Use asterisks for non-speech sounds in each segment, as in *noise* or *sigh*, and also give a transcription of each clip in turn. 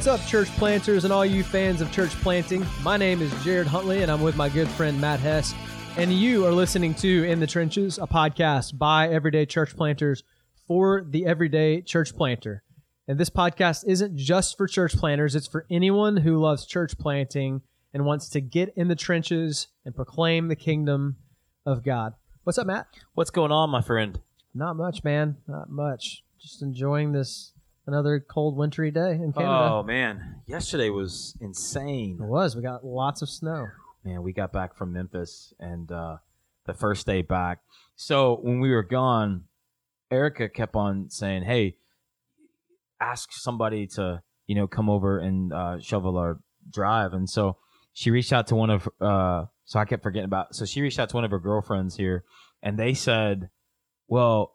What's up, church planters and all you fans of church planting? My name is Jared Huntley, and I'm with my good friend Matt Hess. And you are listening to In the Trenches, a podcast by everyday church planters for the everyday church planter. And this podcast isn't just for church planters, it's for anyone who loves church planting and wants to get in the trenches and proclaim the kingdom of God. What's up, Matt? What's going on, my friend? Not much, man. Not much. Just enjoying this another cold, wintry day in Canada. Oh man, yesterday was insane. It was. We got lots of snow. Man, we got back from Memphis and uh, the first day back. So when we were gone, Erica kept on saying, "Hey, ask somebody to you know come over and uh, shovel our drive." And so she reached out to one of. Uh, so I kept forgetting about. So she reached out to one of her girlfriends here, and they said, "Well."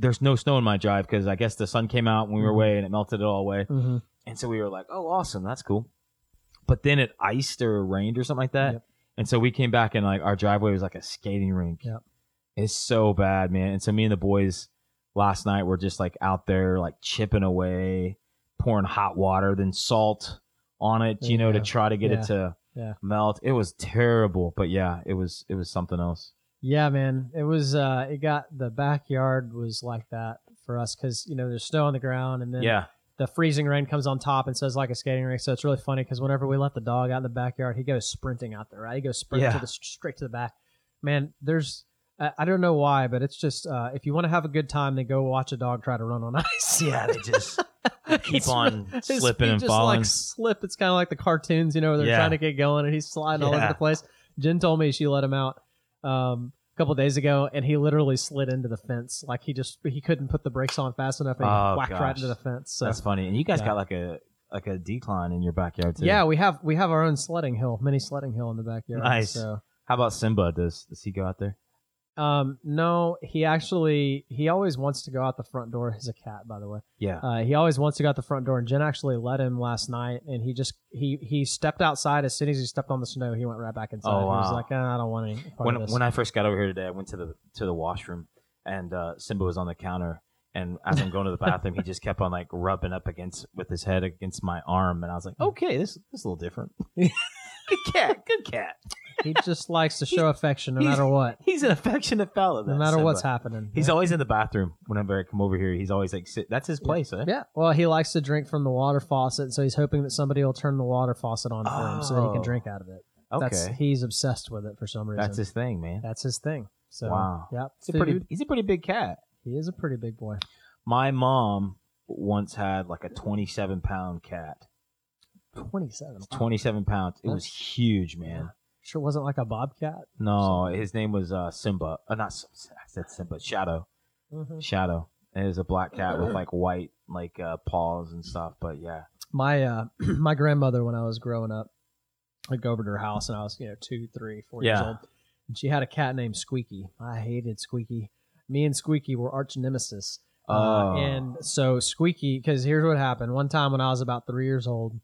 There's no snow in my drive because I guess the sun came out when we were Mhm. away and it melted it all away. Mm-hmm. And so we were like, oh, awesome. That's cool. But then it iced or rained or something like that. Yep. And so we came back and like our driveway was like a skating rink. Yep. It's so bad, man. And so me and the boys last night were just like out there, like chipping away, pouring hot water, then salt on it, you know, to try to get Yeah. it to Yeah. melt. It was terrible. But yeah, it was it was something else. Yeah, man. It was. Uh, it got the backyard was like that for us because you know there's snow on the ground and then Yeah. the freezing rain comes on top and says like a skating rink. So it's really funny because whenever we let the dog out in the backyard, he goes sprinting out there. Right, he goes sprint Yeah. to the straight to the back. Man, there's. I I don't know why, but it's just uh, if you want to have a good time, then go watch a dog try to run on ice. Yeah, they *laughs* just keep on slipping and just falling. like slip. It's kind of like the cartoons, you know, where they're Yeah. trying to get going and he's sliding all over the place. Jen told me she let him out um, a couple days ago, and he literally slid into the fence. Like he just he couldn't put the brakes on fast enough, and he Oh, whacked right gosh. into the fence. So That's funny. And you guys Yeah. got like a like a decline in your backyard too. yeah, we have we have our own sledding hill, mini sledding hill in the backyard. Nice. So How about Simba? Does does he go out there? Um, no, he actually he always wants to go out the front door. He's a cat, by the way. Yeah. Uh, he always wants to go out the front door, and Jen actually let him last night, and he just he he stepped outside as soon as he stepped on the snow, he went right back inside. Oh, He was wow. like, "Ah, I don't want any when when I first got over here today, I went to the to the washroom, and uh, Simba was on the counter. And as I'm going to the *laughs* bathroom, he just kept on like rubbing up against with his head against my arm, and I was like, "Okay, this this is a little different." *laughs* good cat, good cat. he just likes to show affection no matter what, He's an affectionate fella. no that matter what's Simba. happening. He's always in the bathroom whenever I come over here. He's always like, sit. "That's his place." Eh? yeah. Well, he likes to drink from the water faucet, so he's hoping that somebody will turn the water faucet on for him so that he can Oh. drink out of it. Okay, That's he's obsessed with it for some reason. that's his thing, man. That's his thing. So Wow. yeah, He's a pretty, food. he's a pretty big cat. He is a pretty big boy. My mom once had like a 27 pound cat. Twenty-seven. Wow. 27 pounds. It was huge, man. Sure, wasn't like a bobcat. No, his name was uh, Simba. Uh, not Sim- I said Simba. Shadow. Mhm. Shadow. And it was a black cat with like white like uh, paws and stuff. But yeah. my uh *clears throat* my grandmother when I was growing up, I'd go over to her house and I was, you know, two, three, four years old. And she had a cat named Squeaky. I hated Squeaky. Me and Squeaky were arch nemesis. Oh. Uh, and so Squeaky, because here's what happened. One time when I was about three years old,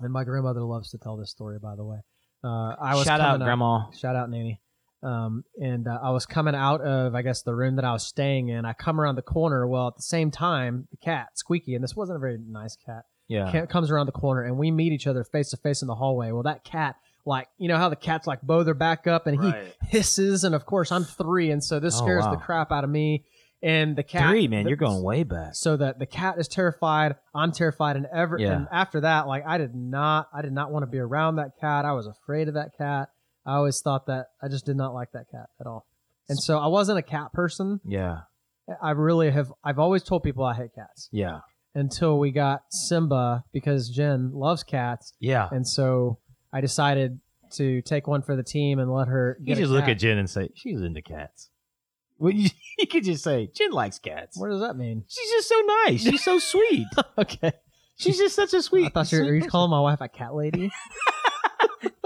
and my grandmother loves to tell this story, by the way. Uh, I was Shout out, up- Grandma. Shout out, Nanny. Um, and uh, I was coming out of, I guess, the room that I was staying in. I come around the corner. Well, at the same time, the cat, Squeaky, and this wasn't a very nice cat, Yeah. cat comes around the corner, and we meet each other face to face in the hallway. Well, that cat, like, you know how the cats like bow their back up, and he Right. hisses, and of course I'm three, and so this Oh, scares wow. the crap out of me. And the cat, Three, man. the- You're going way back. so that the cat is terrified i'm terrified and ever Yeah. and after that like i did not i did not want to be around that cat i was afraid of that cat i always thought that i just did not like that cat at all and so i wasn't a cat person Yeah. i really have i've always told people i hate cats Yeah. until we got simba because jen loves cats Yeah. and so i decided to take one for the team and let her You just look at Jen and say, she's into cats. Well, *laughs* you, you could just say, Jen likes cats. what does that mean She's just so nice. She's so sweet. *laughs* okay She's just such a sweet. i thought you were, sweet are you person. calling my wife a cat lady *laughs*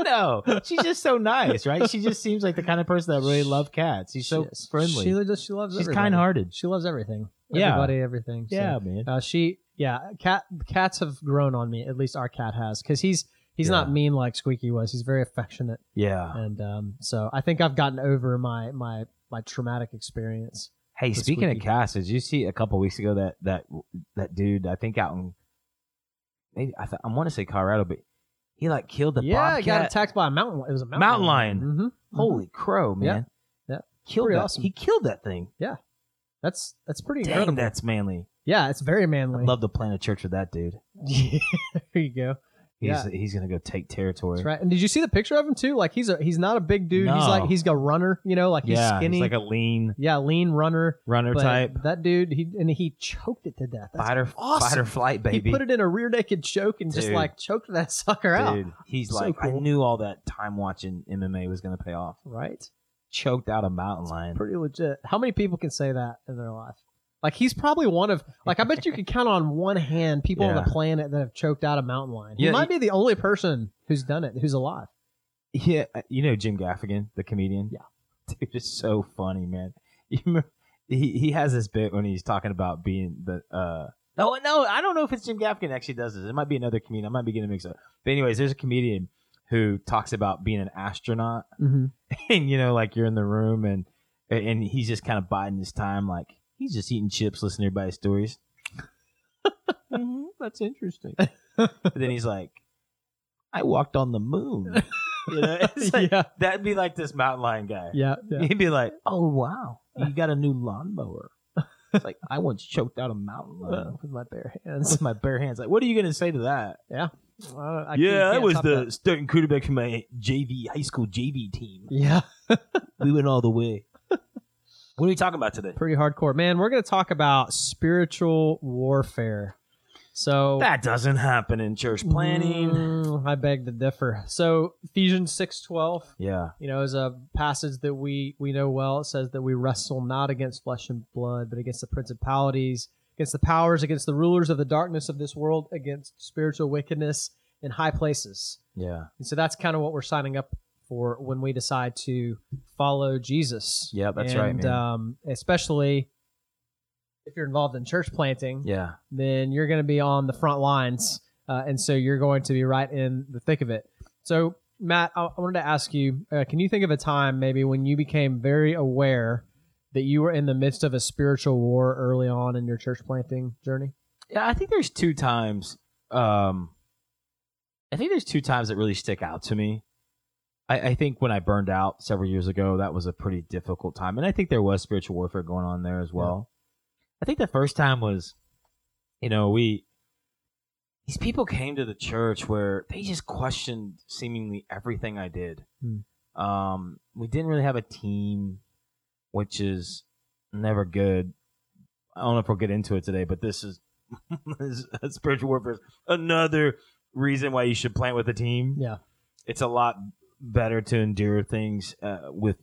No, she's just so nice, right? She just seems like the kind of person that really loves cats. She's so She friendly. She, just- she loves. she's everybody. kind-hearted. She loves everything. Yeah. Everybody, everything. So, Yeah, man. uh, she. Yeah. Cat. Cats have grown on me. At least our cat has, because he's he's not Yeah. mean like Squeaky was. He's very affectionate, Yeah. and um, so I think I've gotten over my my my traumatic experience. Hey, speaking of cats, did you see a couple weeks ago that that that dude? I think out in maybe I th- I want to say Colorado, but he like killed the yeah, he got attacked by a mountain. It was a mountain, Mountain lion. Mm-hmm. Holy crow, man! Yeah. killed Pretty that. awesome. He killed that thing. Yeah, that's that's pretty Dang, incredible. that's manly. yeah, it's very manly. I'd love to plant a church with that dude. *laughs* there you go. He's Yeah. he's gonna go take territory. That's right. And did you see the picture of him too? Like he's a he's not a big dude. He's like he's a runner. You know, like he's yeah, skinny. he's like a lean yeah, lean runner. runner But type. that dude, he and he choked it to death. That's Fight or awesome. fight or flight, He put it in a rear naked choke and just like choked that *laughs* sucker out. He's So like, I knew all that time watching MMA was gonna pay off. Right? Choked out a mountain lion. Pretty legit. How many people can say that in their life? Like he's probably one of like I bet you could count on one hand people on the *laughs* planet that have choked out a mountain lion. He Yeah, might be the only person who's done it who's alive. Yeah, uh, you know Jim Gaffigan, the comedian. Yeah. *laughs* dude, is so funny, man. *laughs* You remember, he he has this bit when he's talking about being the uh. No, no, I don't know if it's Jim Gaffigan actually does this. It might be another comedian. I might be getting mixed up. But anyways, there's a comedian who talks about being an astronaut, Mm-hmm. and you know, like you're in the room and and he's just kind of biding his time, like he's just eating chips, listening to everybody's stories. *laughs* Mhm, that's interesting. *laughs* but then he's like, I walked on the moon. *laughs* You know, it's like, yeah, that'd be like this mountain lion guy. yeah, yeah. He'd be like, "Oh wow, you got a new lawnmower." It's like I once choked out a mountain Uh, lion with my bare hands. with my bare hands. Like, what are you gonna say to that? Yeah. I yeah, that was the that. starting quarterback for my JV high school JV team. Yeah, We went all the way. What are we talking about today? pretty hardcore, man. We're gonna talk about spiritual warfare. So That doesn't happen in church planting. Mm, I beg to differ. So Ephesians six twelve, Yeah, you know, is a passage that we we know well. It says that we wrestle not against flesh and blood, but against the principalities, against the powers, against the rulers of the darkness of this world, against spiritual wickedness in high places. yeah, And so that's kind of what we're signing up for when we decide to follow Jesus. Yeah, that's and, right, man. Um, especially if you're involved in church planting, yeah. then you're going to be on the front lines, uh, and so you're going to be right in the thick of it. So, Matt, I, I wanted to ask you: uh, Can you think of a time maybe when you became very aware that you were in the midst of a spiritual war early on in your church planting journey? Yeah, I think there's two times. Um, I think there's two times that really stick out to me. I, I think when I burned out several years ago, that was a pretty difficult time, and I think there was spiritual warfare going on there as well. I think the first time was, you know, we these people came to the church where they just questioned seemingly everything I did. Hmm. Um, we didn't really have a team, which is never good. I don't know if we'll get into it today, but this is *laughs* this is- spiritual warfare. is Another reason why you should plant with a team. Yeah. it's a lot better to endure things uh, with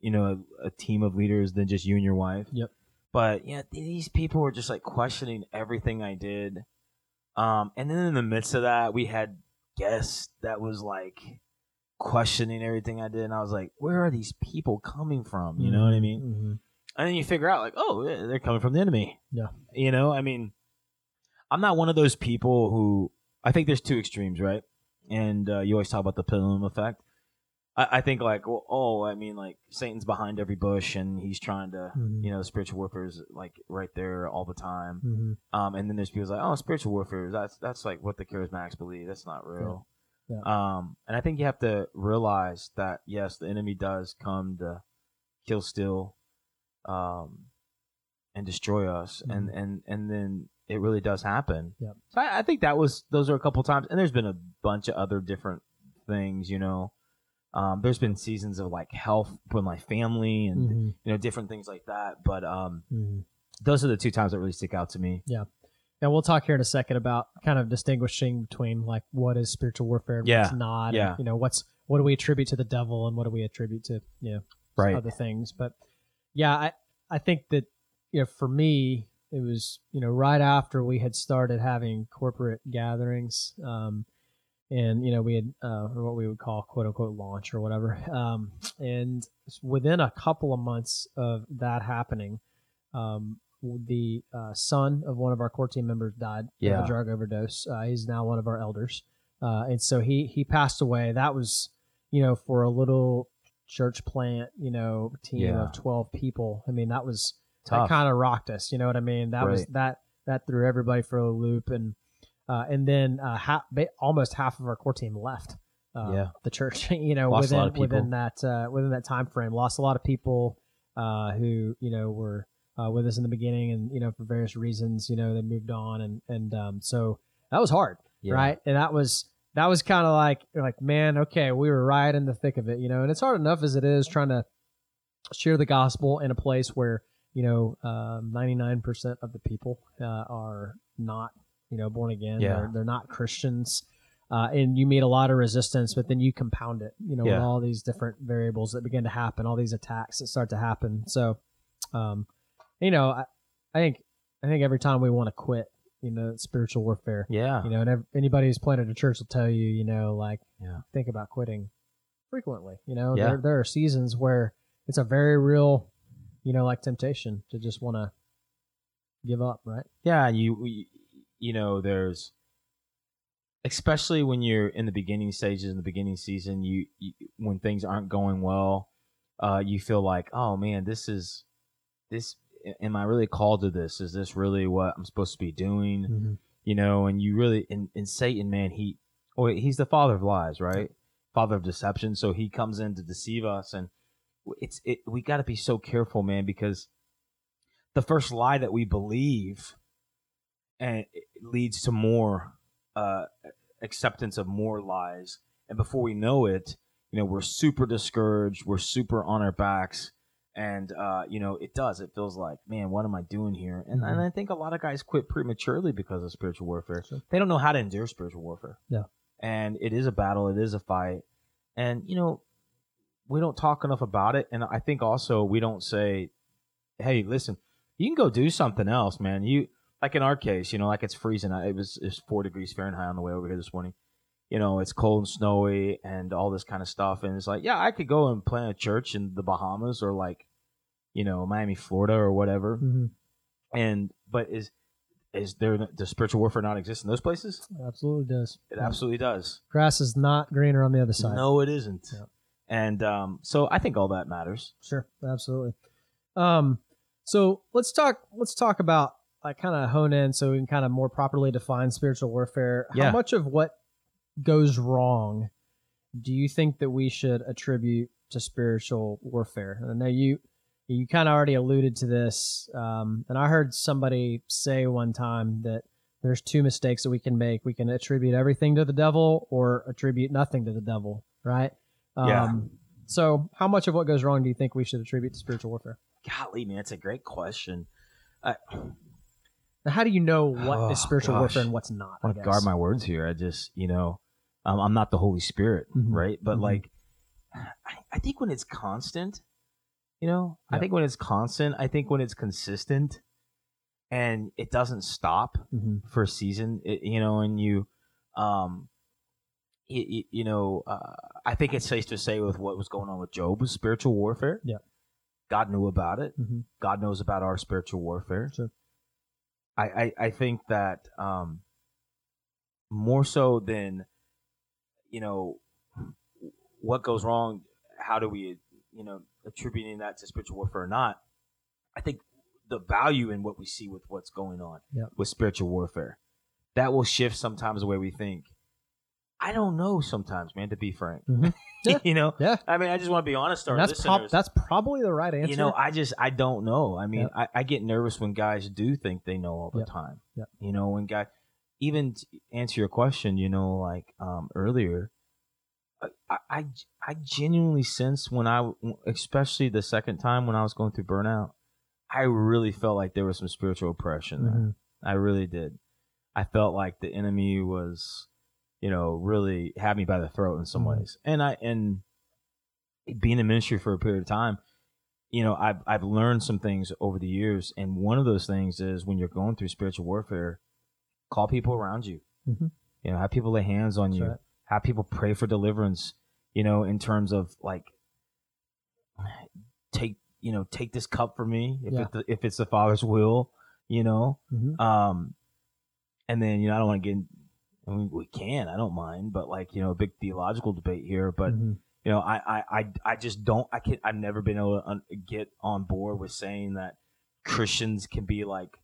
you know a, a team of leaders than just you and your wife. Yep. But yeah, these people were just like questioning everything I did. Um, and then in the midst of that, we had guests that was like questioning everything I did, and I was like, "Where are these people coming from?" You know what I mean? Mhm. And then you figure out like, oh, they're coming from the enemy. Yeah. You know, I mean, I'm not one of those people who I think there's two extremes, right? And uh, you always talk about the pendulum effect. I, I think like, well, oh, I mean, like Satan's behind every bush, and he's trying to, Mhm. you know, spiritual warfare is like right there all the time. Mhm. Um, and then there's people like, oh, spiritual warfare. That's that's like what the charismatics believe. That's not real. Yeah. Um, and I think you have to realize that yes, the enemy does come to kill, steal, um, and destroy us, and and and then it really does happen. Yep. So I, I think that was those are a couple times, and there's been a bunch of other different things. You know, um, there's been seasons of like health with my family, and Mhm. you know different things like that. But um, Mhm. those are the two times that really stick out to me. Yeah. And we'll talk here in a second about kind of distinguishing between like what is spiritual warfare and Yeah, what's not. and, yeah. you know, what's what do we attribute to the devil and what do we attribute to, you know, Right. other things. But yeah, I I think that you know for me it was you know right after we had started having corporate gatherings, um, and you know we had uh, what we would call quote unquote launch or whatever, *laughs* um, and within a couple of months of that happening, um, the uh, son of one of our core team members died of Yeah. a drug overdose. Uh, he's now one of our elders, uh, and so he he passed away. That was you know for a little church plant, you know, team Yeah. of twelve people. I mean, that was that kind of rocked us. You know what I mean? That was that that threw everybody for a loop, and uh, and then uh, ha- almost half of our core team left. Uh, Yeah. the church. *laughs* You know, Lost within within that uh, within that time frame, lost a lot of people uh, who you know were uh, with us in the beginning, and you know for various reasons, you know they moved on, and and um, so that was hard, Yeah. right? And that was that was kind of like like man, okay, we were right in the thick of it, you know, and it's hard enough as it is trying to share the gospel in a place where you know ninety nine percent of the people uh, are not you know born again, Yeah. they're, they're not Christians. Uh, and you meet a lot of resistance, but then you compound it, you know, with all these different variables that begin to happen, all these attacks that start to happen. So, um, you know, I, I think I think every time we want to quit, you know, spiritual warfare. Yeah. You know, and ev- anybody who's planted a church will tell you, you know, like Yeah. think about quitting frequently. You know, Yeah. there there are seasons where it's a very real, you know, like temptation to just want to give up, right? Yeah, you you- you know, there's especially when you're in the beginning stages in the beginning season, you, you when things aren't going well, uh, you feel like, oh man, this is this. Am I really called to this? Is this really what I'm supposed to be doing? Mm-hmm. You know, and you really in, in Satan, man, he oh he's the father of lies, right? Father of deception. So he comes in to deceive us, and it's it. We got to be so careful, man, because the first lie that we believe and it leads to more uh, acceptance of more lies. And before we know it, you know, we're super discouraged. We're super on our backs. And, uh, you know, it does. It feels like, man, what am I doing here? And, and I think a lot of guys quit prematurely because of spiritual warfare. Sure. They don't know how to endure spiritual warfare. Yeah. And it is a battle, it is a fight. And, you know, we don't talk enough about it. And I think also we don't say, hey, listen, you can go do something else, man. You like in our case, you know, like it's freezing. I- It was it's four degrees Fahrenheit on the way over here this morning. You know, it's cold and snowy and all this kind of stuff. And it's like, yeah, I could go and plant a church in the Bahamas or like, you know, Miami, Florida or whatever. Mm-hmm. And but is is there does spiritual warfare not exist in those places? Absolutely does. It absolutely does. Grass is not greener on the other side. No, it isn't. Yeah. And um, so I think all that matters. Sure, absolutely. Um, so let's talk. Let's talk about like kind of hone in so we can kind of more properly define spiritual warfare. Yeah. How much of what goes wrong do you think that we should attribute to spiritual warfare? And I know you you kind of already alluded to this, um, and I heard somebody say one time that there's two mistakes that we can make. We can attribute everything to the devil or attribute nothing to the devil, right? Yeah. Um, so, how much of what goes wrong do you think we should attribute to spiritual warfare? Golly, man, it's a great question. I, Now, how do you know what Oh, is spiritual gosh. warfare and what's not? I want to guard my words here. I just, you know, um, I'm not the Holy Spirit, Mhm. right? But Mhm. like, I, I think when it's constant, you know, I think when it's constant, I think when it's consistent, and it doesn't stop hmm for a season, it, you know, and you, um, it, it- you know, uh, I think it's safe to say with what was going on with Job was spiritual warfare. Yeah. God knew about it. hmm God knows about our spiritual warfare. Sure. I, I, I think that um, more so than you know what goes wrong, how do we you know attributing that to spiritual warfare or not? I think the value in what we see with what's going on Yep. with spiritual warfare that will shift sometimes the way we think. I don't know sometimes, man. To be frank, *laughs* Mhm. Yeah. you know, Yeah, I mean, I just want to be honest. Our that's prob- that's probably the right answer. you know, I just I don't know. I mean, Yep. I, I get nervous when guys do think they know all the time. You know, when guy even to answer your question, you know, like um earlier, I, I I genuinely sensed when I, especially the second time when I was going through burnout, I really felt like there was some spiritual oppression there. Mhm. I really did. I felt like the enemy was, you know, really had me by the throat in some Mhm. ways. And I and being in ministry for a period of time, you know, I've I've learned some things over the years, and one of those things is when you're going through spiritual warfare, call people around you. Mhm. You know, have people lay hands on That's you. right. Have people pray for deliverance. You know, in terms of like, take you know, take this cup for me if Yeah. it, if it's the Father's will. You know, Mhm. um, and then you know I don't want to get. I mean, we can. I don't mind, but like you know, a big theological debate here. But Mhm. you know, I, I, I, I just don't. I can. I've never been able to un- get on board with saying that Christians can be like,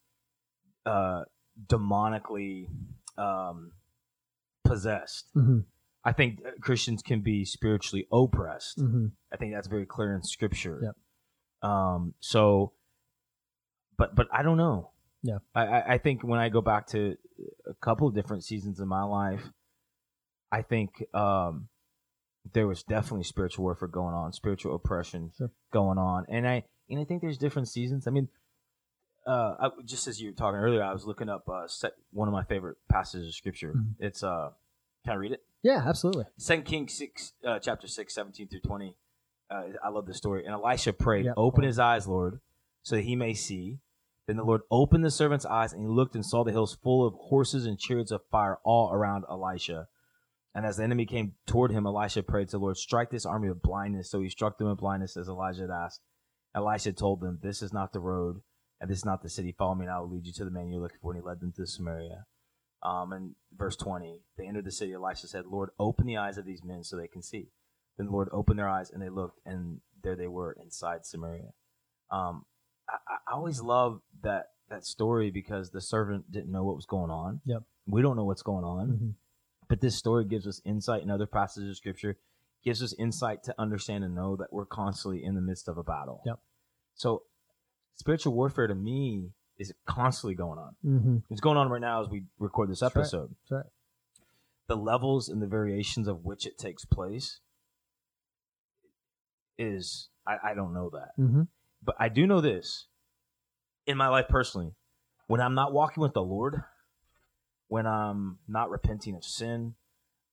uh, demonically, um, possessed. Mhm. I think uh, Christians can be spiritually oppressed. Mhm. I think that's very clear in Scripture. Yep. Um. So, but but I don't know. Yeah. I I- I think when I go back to couple of different seasons in my life, I think um, there was definitely spiritual warfare going on, spiritual oppression Sure. going on, and I and I think there's different seasons. I mean, uh, I, just as you were talking earlier, I was looking up uh, se- one of my favorite passages of scripture. Mhm. It's uh, can I read it? Yeah, absolutely. Second Kings six, uh, chapter six, 17 through twenty. Uh, I love this story. And Elisha prayed, Yep. "Open his eyes, Lord, so that he may see." Then the Lord opened the servant's eyes, and he looked and saw the hills full of horses and chariots of fire all around Elisha. And as the enemy came toward him, Elisha prayed to the Lord, "Strike this army with blindness." So he struck them with blindness, as Elijah had asked. Elisha told them, "This is not the road, and this is not the city. Follow me, and I will lead you to the man you're looking for." And he led them to Samaria. Um, and verse 20, they entered the city. Elisha said, Lord, open the eyes of these men so they can see. Then the Lord opened their eyes, and they looked, and there they were inside Samaria. Um, I, I always love that that story because the servant didn't know what was going on. Yep. We don't know what's going on, Mhm. but this story gives us insight in other passages of scripture, gives us insight to understand and know that we're constantly in the midst of a battle. Yep. So, spiritual warfare to me is constantly going on. Mhm. It's going on right now as we record this That's right. episode. That's right. The levels and the variations of which it takes place is I, I don't know that. Mhm. But I do know this. In my life personally, when I'm not walking with the Lord, when I'm not repenting of sin,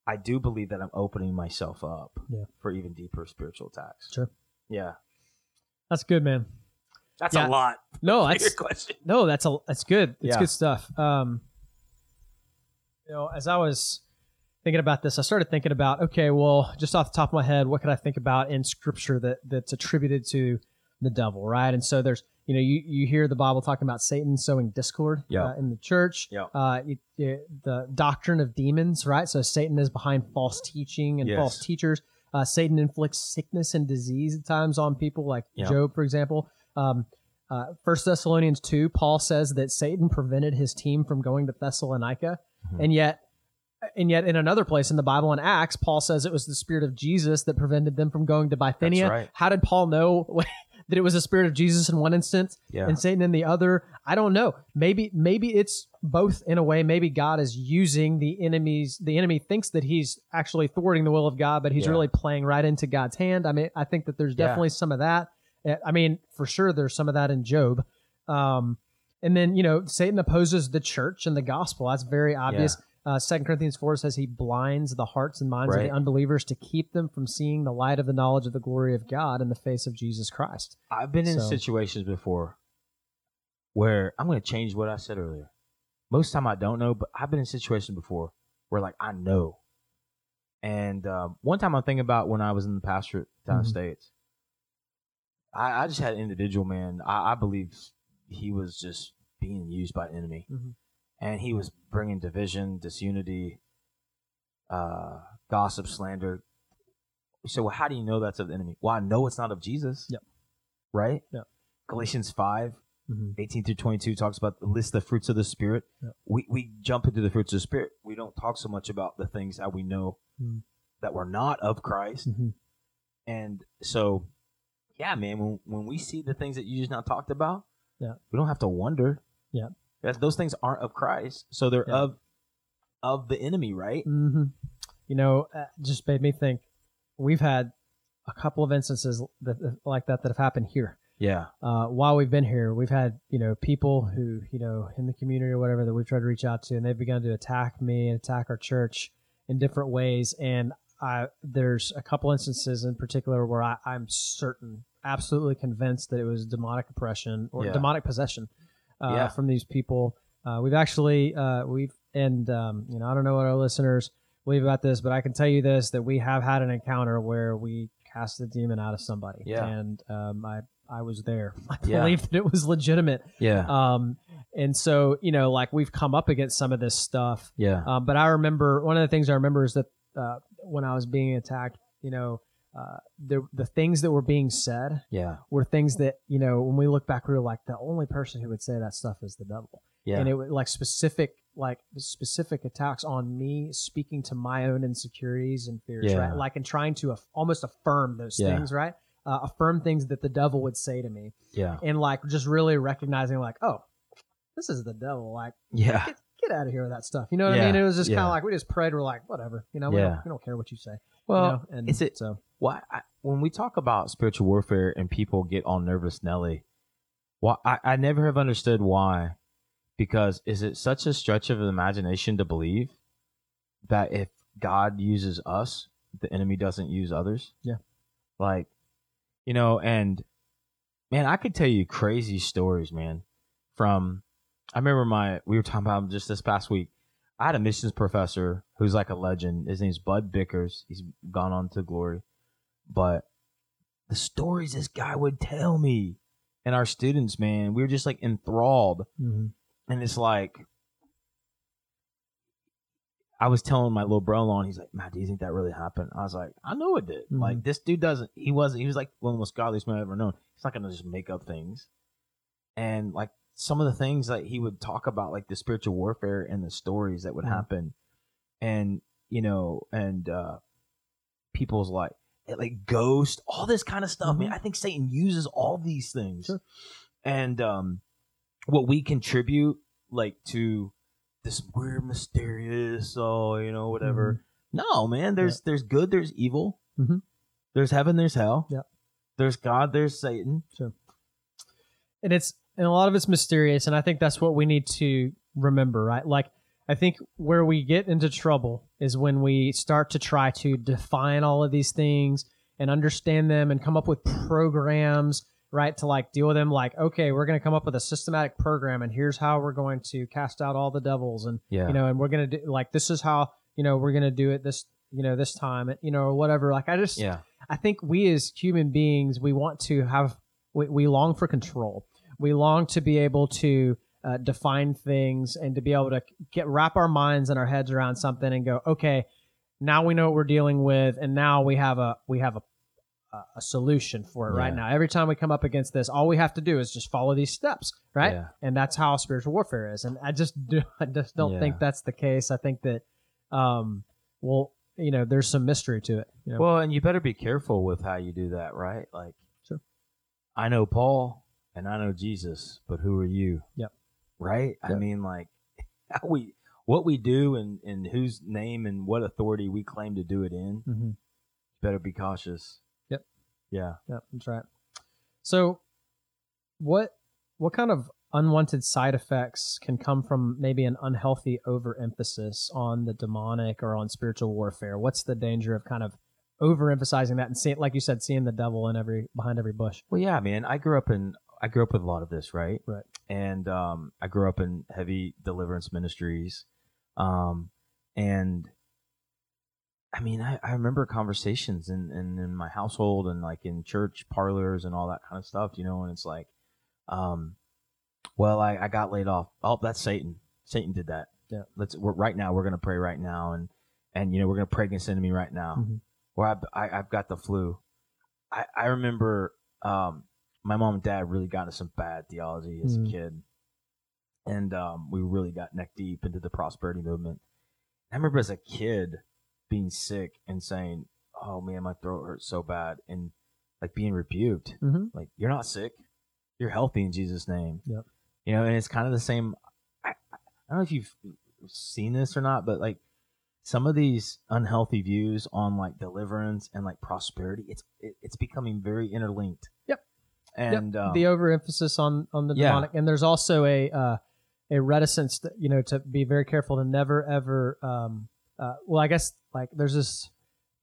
I do believe that I'm opening myself up Yeah. for even deeper spiritual attacks. Sure. Yeah. That's good, man. That's Yeah. a lot. No, *laughs* that's question. no, that's a that's good. It's Yeah. good stuff. Um, you know, as I was thinking about this, I started thinking about okay, well, just off the top of my head, what could I think about in Scripture that that's attributed to the devil, right? And so there's you know you you hear the Bible talking about Satan sowing discord Yeah. uh, in the church. Yeah. Uh, it, it- the doctrine of demons, right? So Satan is behind false teaching and Yes. false teachers. Uh, Satan inflicts sickness and disease at times on people, like Yeah. Job, for example. Um, uh, First Thessalonians two, Paul says that Satan prevented his team from going to Thessalonica, Mhm. and yet, and yet, in another place in the Bible, in Acts, Paul says it was the spirit of Jesus that prevented them from going to Bithynia. right. How did Paul know *laughs* that it was the spirit of Jesus in one instance Yeah. and Satan in the other? I don't know. Maybe, maybe it's both in a way. Maybe God is using the enemies. The enemy thinks that he's actually thwarting the will of God, but he's Yeah. really playing right into God's hand. I mean, I think that there's Yeah. definitely some of that. Uh, I mean, for sure, there's some of that in Job. Um, and then you know, Satan opposes the church and the gospel. That's very obvious. Uh, Corinthians four says he blinds the hearts and minds of the unbelievers to keep them from seeing the light of the knowledge of the glory of God in the face of Jesus Christ. I've been in situations before where I'm going to change what I said earlier. Most time I don't know, but I've been in situations before where like I know. And um, one time I'm thinking about when I was in the pastorate down the Mhm. states. I, I just had an individual man. I, I believe he was just being used by the enemy, Mhm. And he was bringing division, disunity, uh, gossip, slander. So, well, how do you know that's of the enemy? Well, I know it's not of Jesus. Yep. Right. Yep. Galatians 5, Mhm. 18 through 22 talks about the list of fruits of the spirit. Yep. We we jump into the fruits of the spirit. We don't talk so much about the things that we know Mhm. that we're not of Christ. Mhm. And so, yeah, man, when when we see the things that you just now talked about, Yeah. we don't have to wonder. Yeah. That those things aren't of Christ, so they're Yeah. of of the enemy, right? hmm You know, uh, just made me think. We've had a couple of instances that, like that that have happened here. Yeah, uh, while we've been here, we've had you know people who you know in the community or whatever that we've tried to reach out to, and they've begun to attack me and attack our church in different ways. And I, there's a couple instances in particular where I, I'm certain, absolutely convinced that it was demonic oppression or Yeah. demonic possession Yeah. from these people. Uh, we've actually uh, we've and um, you know I don't know what our listeners believe about this, but I can tell you this that we have had an encounter where we cast a demon out of somebody. Yeah. And um, I I was there. *laughs* I Yeah. believe that it was legitimate. yeah, Um, and so you know, like we've come up against some of this stuff. yeah, Um, but I remember one of the things I remember is that uh, when I was being attacked, you know, uh, the the things that were being said yeah, were things that you know when we look back, we were like the only person who would say that stuff is the devil yeah, and it was like specific like specific attacks on me speaking to my own insecurities and fears, Yeah. right? Like and trying to aff- almost affirm those Yeah. things, right? Uh, affirm things that the devil would say to me, Yeah. and like just really recognizing, like, oh, this is the devil. Like, Yeah. get, get out of here with that stuff. You know what. I mean? It was just kind of like we just prayed. We're like, whatever. You know, we, don't, we don't care what you say. you Well, know? and is it- so? Well, I, when we talk about spiritual warfare and people get all nervous, Nelly, well, I, I never have understood why. Because is it such a stretch of imagination to believe that if God uses us, the enemy doesn't use others? Yeah. Like, you know, and man, I could tell you crazy stories, man. From, I remember my, we were talking about just this past week. I had a missions professor who's like a legend. His name's Bud Bickers. He's gone on to glory but the stories this guy would tell me and our students, man, we were just like enthralled. Mhm. And it's like, I was telling my little bro on, he's like, Matt, do you think that really happened? I was like, I know it did. Mhm. Like, this dude doesn't, he wasn't, he was like one of the most godliest men I've ever known. He's not going to just make up things. And like some of the things that he would talk about, like the spiritual warfare and the stories that would Mhm. happen. And, you know, and, uh, people's like, like ghost, all this kind of stuff. Man, Mhm. I think Satan uses all these things. Sure. And um what we contribute like to this weird mysterious, oh, you know, whatever. No, man, there's there's good, there's evil. Mhm. There's heaven, there's hell. Yep. There's God, there's Satan. sure. and it's and a lot of it's mysterious and i think that's what we need to remember right like i think where we get into trouble is when we start to try to define all of these things and understand them and come up with programs right to like deal with them like okay we're going to come up with a systematic program and here's how we're going to cast out all the devils and Yeah. you know and we're going to do like this is how you know we're going to do it this you know this time you know or whatever like i just yeah. I think we as human beings, we want to have, we, we long for control. We long to be able to uh, define things and to be able to get wrap our minds and our heads around something and go, okay, now we know what we're dealing with, and now we have a we have a a, solution for it right now. Every time we come up against this, all we have to do is just follow these steps, right? Yeah. And that's how spiritual warfare is. And I just do, *laughs* I just don't Yeah. think that's the case. I think that, um, well, you know, there's some mystery to it. You know? Well, and you better be careful with how you do that, right? Like, Sure. I know Paul and I know Jesus, but who are you? Yep. Right? I mean, like, *laughs* how we, what we do and, and whose name and what authority we claim to do it in, mm-hmm. better be cautious. Yep. Yeah. Yep. that's right. So, what what kind of unwanted side effects can come from maybe an unhealthy overemphasis on the demonic or on spiritual warfare? What's the danger of kind of overemphasizing that and seeing, like you said, seeing the devil in every behind every bush? Well, yeah, man. I grew up in I grew up with a lot of this, right? Right. And um, I grew up in heavy deliverance ministries, um, and I mean, I, I remember conversations in, in in my household and like in church parlors and all that kind of stuff, you know. And it's like, um, well, I, I got laid off. Oh, that's Satan. Satan did that. Yeah. Let's we're, right now. We're gonna pray right now, and and you know we're gonna pray against enemy right now. Mhm. Or I've, I, I've got the flu. I I remember um, my mom and dad really got into some bad theology as Mm. a kid, and um, we really got neck deep into the prosperity movement. I remember as a kid being sick and saying, "Oh man, my throat hurts so bad," and like being rebuked, Mhm. like you're not sick, you're healthy in Jesus' name. Yep. You know, and it's kind of the same. I, I don't know if you've seen this or not, but like some of these unhealthy views on like deliverance and like prosperity, it's it, it's becoming very interlinked. Yep. And um, the overemphasis on on the yeah. demonic, and there's also a uh, a reticence, that, you know, to be very careful to never ever. Um, uh, well, I guess like there's this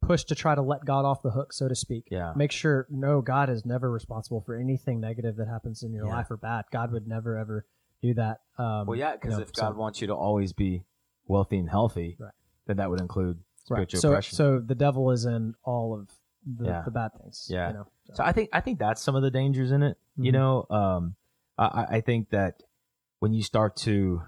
push to try to let God off the hook, so to speak. yeah, make sure no god is never responsible for anything negative that happens in your Yeah. life or bad god would never ever do that um well, yeah, because you know, if so- God wants you to always be wealthy and healthy, Right. then that would include right. so oppression. so the devil is in all of the, Yeah. the bad things Yeah. you know so. So I think I think that's some of the dangers in it. You Mhm. know, um, I, I- think that when you start to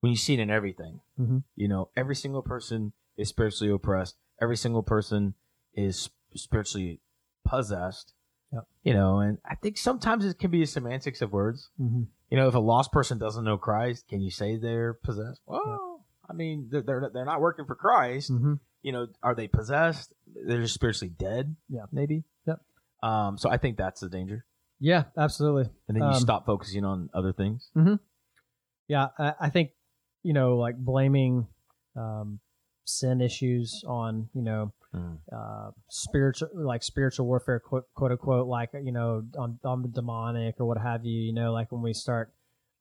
when you see it in everything, Mhm. you know, every single person is spiritually oppressed. Every single person is spiritually possessed. Yep. You know, and I think sometimes it can be a semantics of words. Mm-hmm. You know, if a lost person doesn't know Christ, can you say they're possessed? Well, I mean, they're, they're they're not working for Christ. Mm-hmm. You know, are they possessed? They're just spiritually dead. Yeah. maybe. Yep. Um, so I think that's the danger, Yeah, absolutely. and then you Um, stop focusing on other things. Yeah, I, I think you know, like blaming um, sin issues on you know Mm. uh, spiritual, like spiritual warfare, quote, quote unquote, like you know, on on the demonic or what have you. You know, like when we start,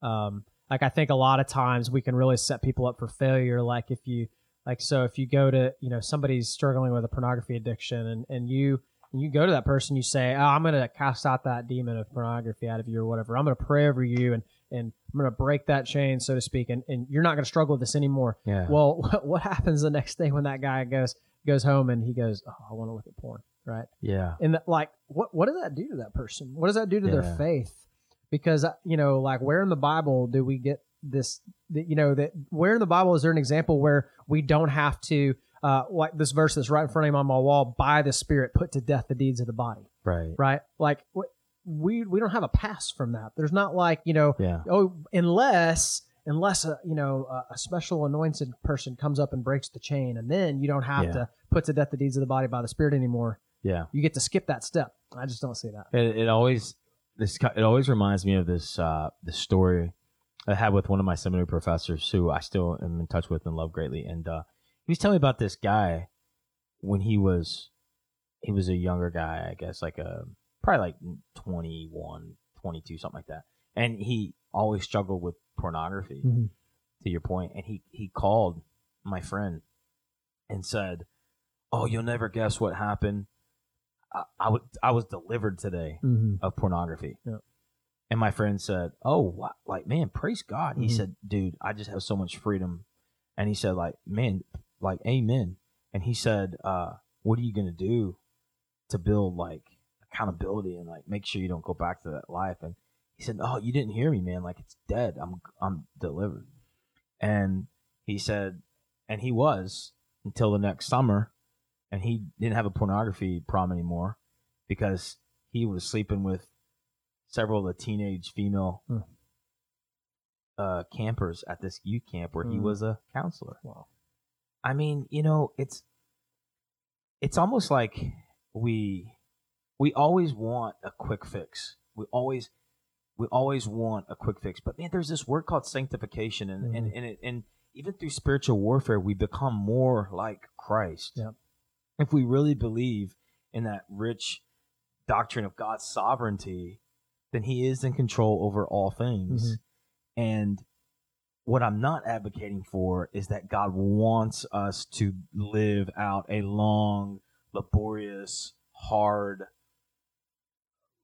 um, like I think a lot of times we can really set people up for failure. Like if you, like so, if you go to you know somebody's struggling with a pornography addiction, and and you and you go to that person, you say, oh, I'm going to cast out that demon of pornography out of you or whatever. I'm going to pray over you and and I'm going to break that chain, so to speak, and, and you're not going to struggle with this anymore. Yeah. Well, *laughs* what, what happens the next day when that guy goes goes home and he goes, "Oh, I want to look at porn," right? yeah. And that, like, what what does that do to that person? What does that do to their faith? Because uh, you know, like, where in the Bible do we get this? That you know, that where in the Bible is there an example where we don't have to, uh, like this verse that's right in front of me on my wall, by the Spirit put to death the deeds of the body, Right. right? Like, we we don't have a pass from that. There's not like you know, Yeah. oh, unless unless a you know a, a special anointed person comes up and breaks the chain, and then you don't have Yeah. to put to death the deeds of the body by the Spirit anymore. Yeah. You get to skip that step. I just don't see that. It, it always this it always reminds me of this uh this story I had with one of my seminary professors who I still am in touch with and love greatly, and uh, he was telling me about this guy when he was he was a younger guy, I guess, like a probably like 21, 22, something like that, and he always struggled with pornography. Mhm. To your point, and he he called my friend and said, "Oh, you'll never guess what happened." I, I, w- I was delivered today Mm-hmm. of pornography. Yeah. And my friend said, "Oh, like man, praise God." He Mhm. said, "Dude, I just have so much freedom." And he said, "Like man, like amen." And he said, uh, "What are you gonna do to build like accountability and like make sure you don't go back to that life?" And he said, "Oh, you didn't hear me, man. Like it's dead. I'm I'm delivered." And he said, and he was until the next summer, and he didn't have a pornography problem anymore because he was sleeping with several of the teenage female Hmm. uh, campers at this youth camp where he Hmm. was a counselor. Wow. I mean, you know, it's it's almost like we we always want a quick fix. We always we always want a quick fix. But man, there's this word called sanctification and and Mhm. and, it, and even through spiritual warfare, we become more like Christ. Yep. If we really believe in that rich doctrine of God's sovereignty, then he is in control over all things. Mhm. And what I'm not advocating for is that God wants us to live out a long, laborious, hard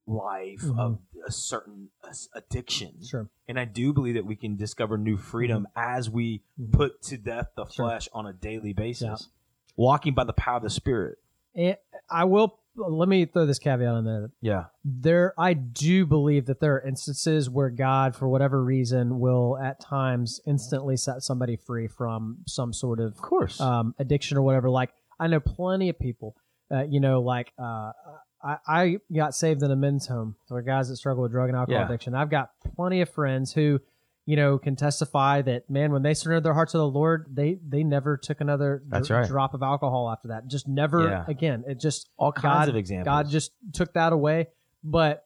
life Mhm. of a certain addiction. Sure. And I do believe that we can discover new freedom as we Mhm. put to death the Sure. flesh on a daily basis, Yeah. Walking by the power of the Spirit. And I will let me throw this caveat in there. Yeah. There, I do believe that there are instances where God, for whatever reason, will at times instantly set somebody free from some sort of Of course. um, addiction or whatever. Like I know plenty of people, uh, you know, like uh, I, I got saved in a men's home for guys that struggle with drug and alcohol Yeah. addiction. I've got plenty of friends who, you know, can testify that man, when they surrendered their hearts to the Lord, they they never took another That's dr- right. drop of alcohol after that. Just never Yeah. again. It just All kinds God- of examples. God just took that away. But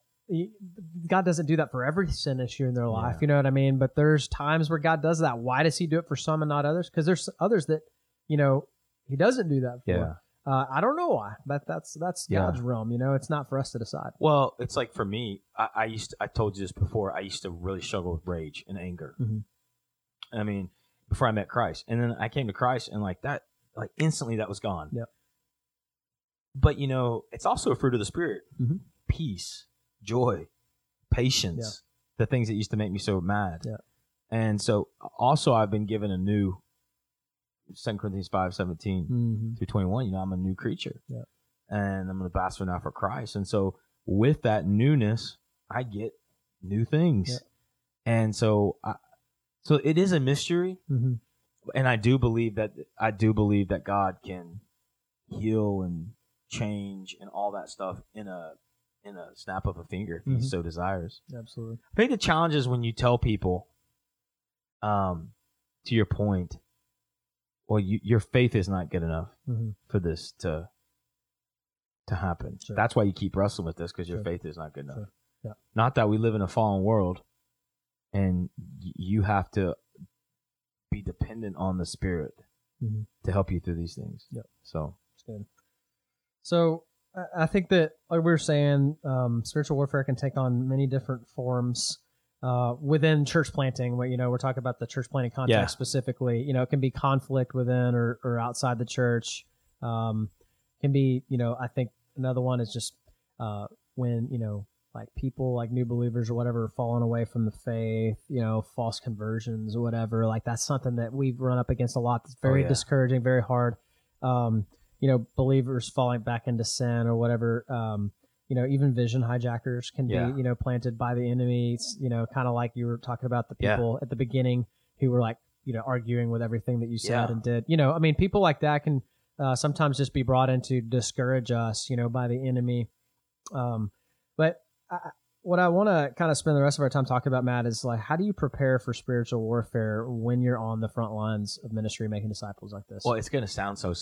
God doesn't do that for every sin issue in their life. Yeah. You know what I mean? But there's times where God does that. Why does He do it for some and not others? Because there's others that you know He doesn't do that for. Yeah. Uh, I don't know why, but that's that's Yeah. God's realm. You know, it's not for us to decide. Well, it's like for me, I, I used to, I told you this before. I used to really struggle with rage and anger. Mhm. I mean, before I met Christ, and then I came to Christ, and like that, like instantly that was gone. Yep. But you know, it's also a fruit of the spirit: Mhm. peace, joy, patience. The things that used to make me so mad. Yeah. And so, also, I've been given a new Second Corinthians five seventeen Mm-hmm. through 21 you know i'm a new creature Yeah. and i'm an ambassador now for christ and so with that newness i get new things Yeah. and so I, so it is a mystery Mm-hmm. and i do believe that i do believe that god can heal and change and all that stuff in a in a snap of a finger if he Mhm. so desires. Absolutely. I think the challenge is when you tell people, um, to your point, well, you, your faith is not good enough hmm for this to to happen. Sure. That's why you keep wrestling with this because your Sure. faith is not good enough. Sure. Yeah. Not that we live in a fallen world, and you have to be dependent on the Spirit Mhm. to help you through these things. Yep. So good. So I- I think that, like we were saying, um, spiritual warfare can take on many different forms uh, within church planting. What you know, we're talking about the church planting context Yeah. specifically. You know, it can be conflict within or, or outside the church. Um, can be, you know, I think another one is just uh, when you know, like people like new believers or whatever falling away from the faith. You know, false conversions or whatever. Like that's something that we've run up against a lot. That's very yeah. discouraging, very hard. Um, you know, believers falling back into sin or whatever. Um, you know, even vision hijackers can Yeah. be, you know, planted by the enemies. You know, kind of like you were talking about the Yeah. people at the beginning who were like, you know, arguing with everything that you said Yeah. and did. You know, I mean, people like that can uh, sometimes just be brought in to discourage us, you know, by the enemy. Um, but I, what I want to kind of spend the rest of our time talking about, Matt, is like, how do you prepare for spiritual warfare when you're on the front lines of ministry, making disciples like this? well, it's going to sound so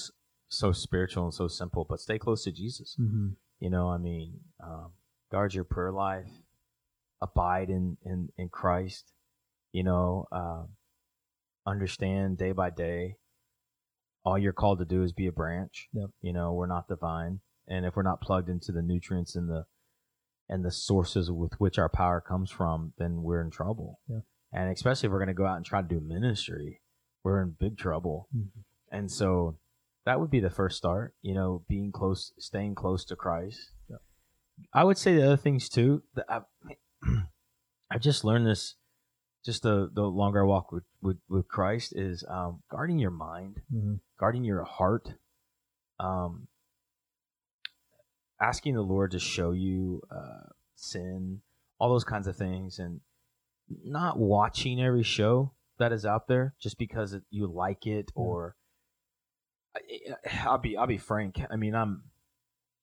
so spiritual and so simple, but stay close to Jesus. hmm You know, I mean, um, guard your prayer life, abide in in in Christ. You know, um, understand day by day. All you're called to do is be a branch. Yep. You know, we're not the vine, and if we're not plugged into the nutrients and the and the sources with which our power comes from, then we're in trouble. Yeah. And especially if we're going to go out and try to do ministry, we're in big trouble. Mhm. And so that would be the first start, you know, being close, staying close to Christ. Yep. I would say the other things too. That I've, I've just learned this, just the the longer I walk with with, with Christ is um, guarding your mind, hmm guarding your heart, um, asking the Lord to show you uh, sin, all those kinds of things, and not watching every show that is out there just because it, you like it or. I- I'll be I'll be frank. I mean, I'm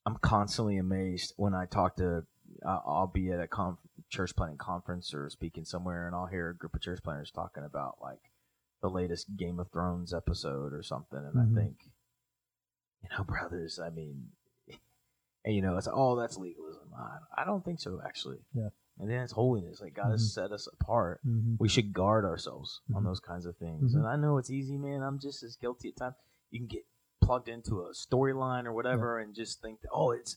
I'm constantly amazed when I talk to. Uh, I'll be at a conf- church planting conference or speaking somewhere, and I'll hear a group of church planters talking about like the latest Game of Thrones episode or something, and Mhm. I think, you know, brothers. I mean, and you know, it's oh, that's legalism. I, I don't think so, actually. Yeah. And then it's holiness. Like God has set us apart. hmm We should guard ourselves on Mhm. those kinds of things. Mhm. And I know it's easy, man. I'm just as guilty at times. You can get plugged into a storyline or whatever and just think, that, oh, it's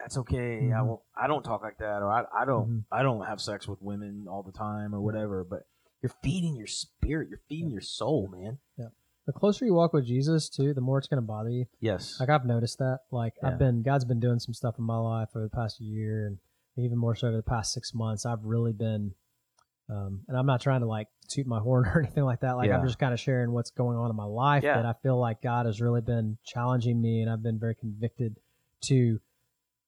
that's okay. I Mhm. won't. I don't talk like that, or I, I don't. Mhm. I don't have sex with women all the time, or whatever. But you're feeding your spirit. You're feeding your soul, man. yeah The closer you walk with Jesus, too, the more it's going to bother you. Yes. Like I've noticed that. Like Yeah. I've been, God's been doing some stuff in my life over the past year, and even more so over the past six months. I've really been, um, and I'm not trying to like toot my horn *laughs* or anything like that. Like I'm just kind of sharing what's going on in my life. Yeah. That I feel like God has really been challenging me, and I've been very convicted to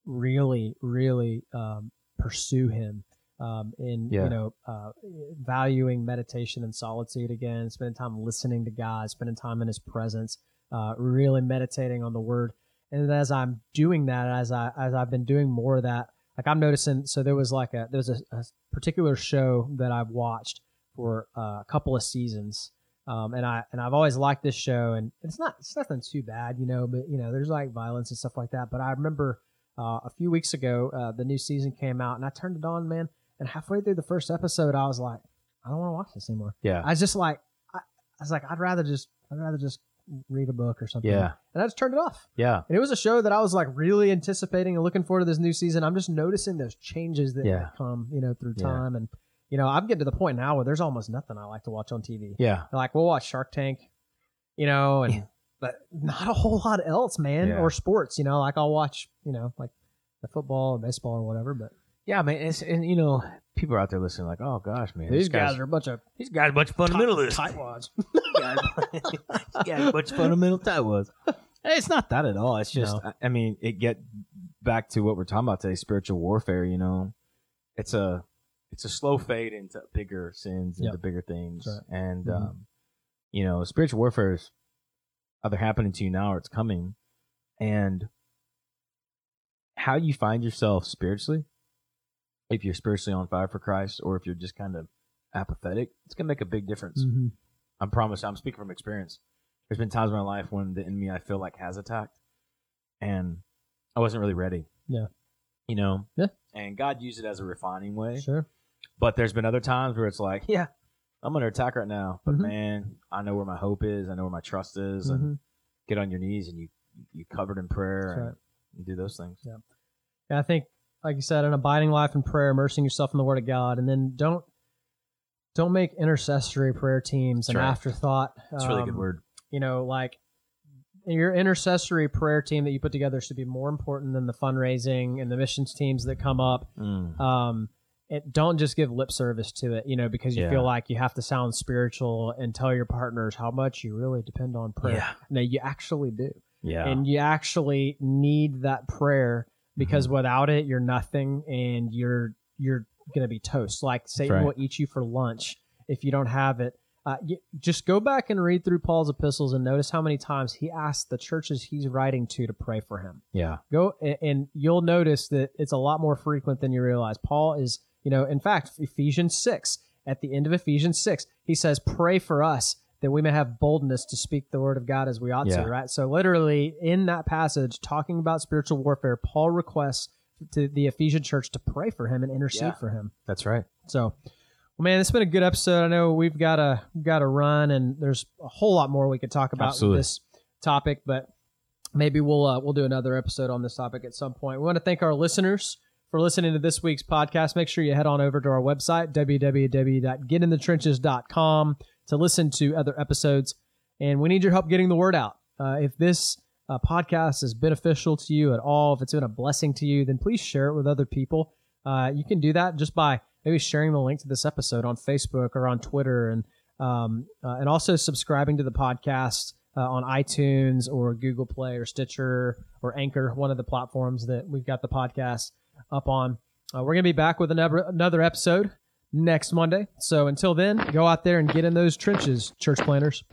really, really um, pursue Him. Um, in Yeah. you know, uh, valuing meditation and solitude again, spending time listening to God, spending time in His presence, uh, really meditating on the Word. And as I'm doing that, as I as I've been doing more of that, like I'm noticing. So there was like a there was a, a particular show that I've watched for uh, a couple of seasons, um, and I and I've always liked this show, and it's not it's nothing too bad, you know, but you know there's like violence and stuff like that. But I remember uh, a few weeks ago uh, the new season came out, and I turned it on, man, and halfway through the first episode, I was like, I don't want to watch this anymore. yeah. I was just like, I, I was like, I'd rather just I'd rather just read a book or something. Yeah. and I just turned it off. Yeah. And it was a show that I was like really anticipating and looking forward to this new season. I'm just noticing those changes that Yeah. come, you know, through Yeah. time. And, you know, I'm getting to the point now where there's almost nothing I like to watch on TV. Yeah. Like we'll watch Shark Tank, you know, and *laughs* but not a whole lot else, man, Yeah. or sports, you know, like I'll watch, you know, like the football or baseball or whatever. But Yeah, man. It's, and you know, people are out there listening, like, oh gosh, man, these guys, are a bunch of these guys are a bunch of fundamentalists. tightwads. *laughs* guys, yeah, which fundamental that was. Hey, it's not that at all. It's just, No. I- I mean, it get back to what we're talking about today: spiritual warfare. You know, it's a it's a slow fade into bigger sins, into Yep. bigger things, That's and Mhm. um, you know, spiritual warfare is either happening to you now or it's coming, and how you find yourself spiritually, if you're spiritually on fire for Christ, or if you're just kind of apathetic, it's gonna make a big difference. Mhm. I'm promise. I'm speaking from experience. There's been times in my life when the enemy I feel like has attacked, and I wasn't really ready. Yeah. You know. Yeah. And God used it as a refining way. Sure. But there's been other times where it's like, *laughs* yeah, I'm under attack right now, but Mhm. man, I know where my hope is. I know where my trust is, and Mhm. get on your knees and you you covered in prayer and, right. and do those things. Yeah. Yeah, I think, like you said, an abiding life in prayer, immersing yourself in the Word of God, and then don't don't make intercessory prayer teams an right. afterthought. It's a really good Um, word. You know, like your intercessory prayer team that you put together should be more important than the fundraising and the missions teams that come up. Mm. Um, it, don't just give lip service to it, you know, because you Yeah. feel like you have to sound spiritual and tell your partners how much you really depend on prayer. Yeah. No, you actually do Yeah. and you actually need that prayer because Mm-hmm. without it you're nothing and you're you're gonna be toast like satan right. will eat you for lunch if you don't have it uh, y just go back and read through paul's epistles and notice how many times he asks the churches he's writing to to pray for him yeah. go a- and you'll notice that it's a lot more frequent than you realize paul is you know in fact ephesians 6 at the end of ephesians 6 he says pray for us that we may have boldness to speak the word of god as we ought Yeah. to right so literally in that passage talking about spiritual warfare paul requests to the ephesian church to pray for him and intercede Yeah. for him That's right. so well, man, it's been a good episode. I know we've got a got to run, and there's a whole lot more we could talk about Absolutely. this topic, but maybe we'll uh, we'll do another episode on this topic at some point. We want to thank our listeners for listening to this week's podcast. Make sure you head on over to our website www.getinthetrenches.com to listen to other episodes, and we need your help getting the word out. Uh, if this uh, podcast is beneficial to you at all, if it's been a blessing to you, then please share it with other people. Uh, you can do that just by maybe sharing the link to this episode on Facebook or on Twitter, and um, uh, and also subscribing to the podcast uh, on iTunes or Google Play or Stitcher or Anchor, one of the platforms that we've got the podcast up on. Uh, we're gonna be back with another another episode next Monday. So until then, go out there and get in those trenches, church planters.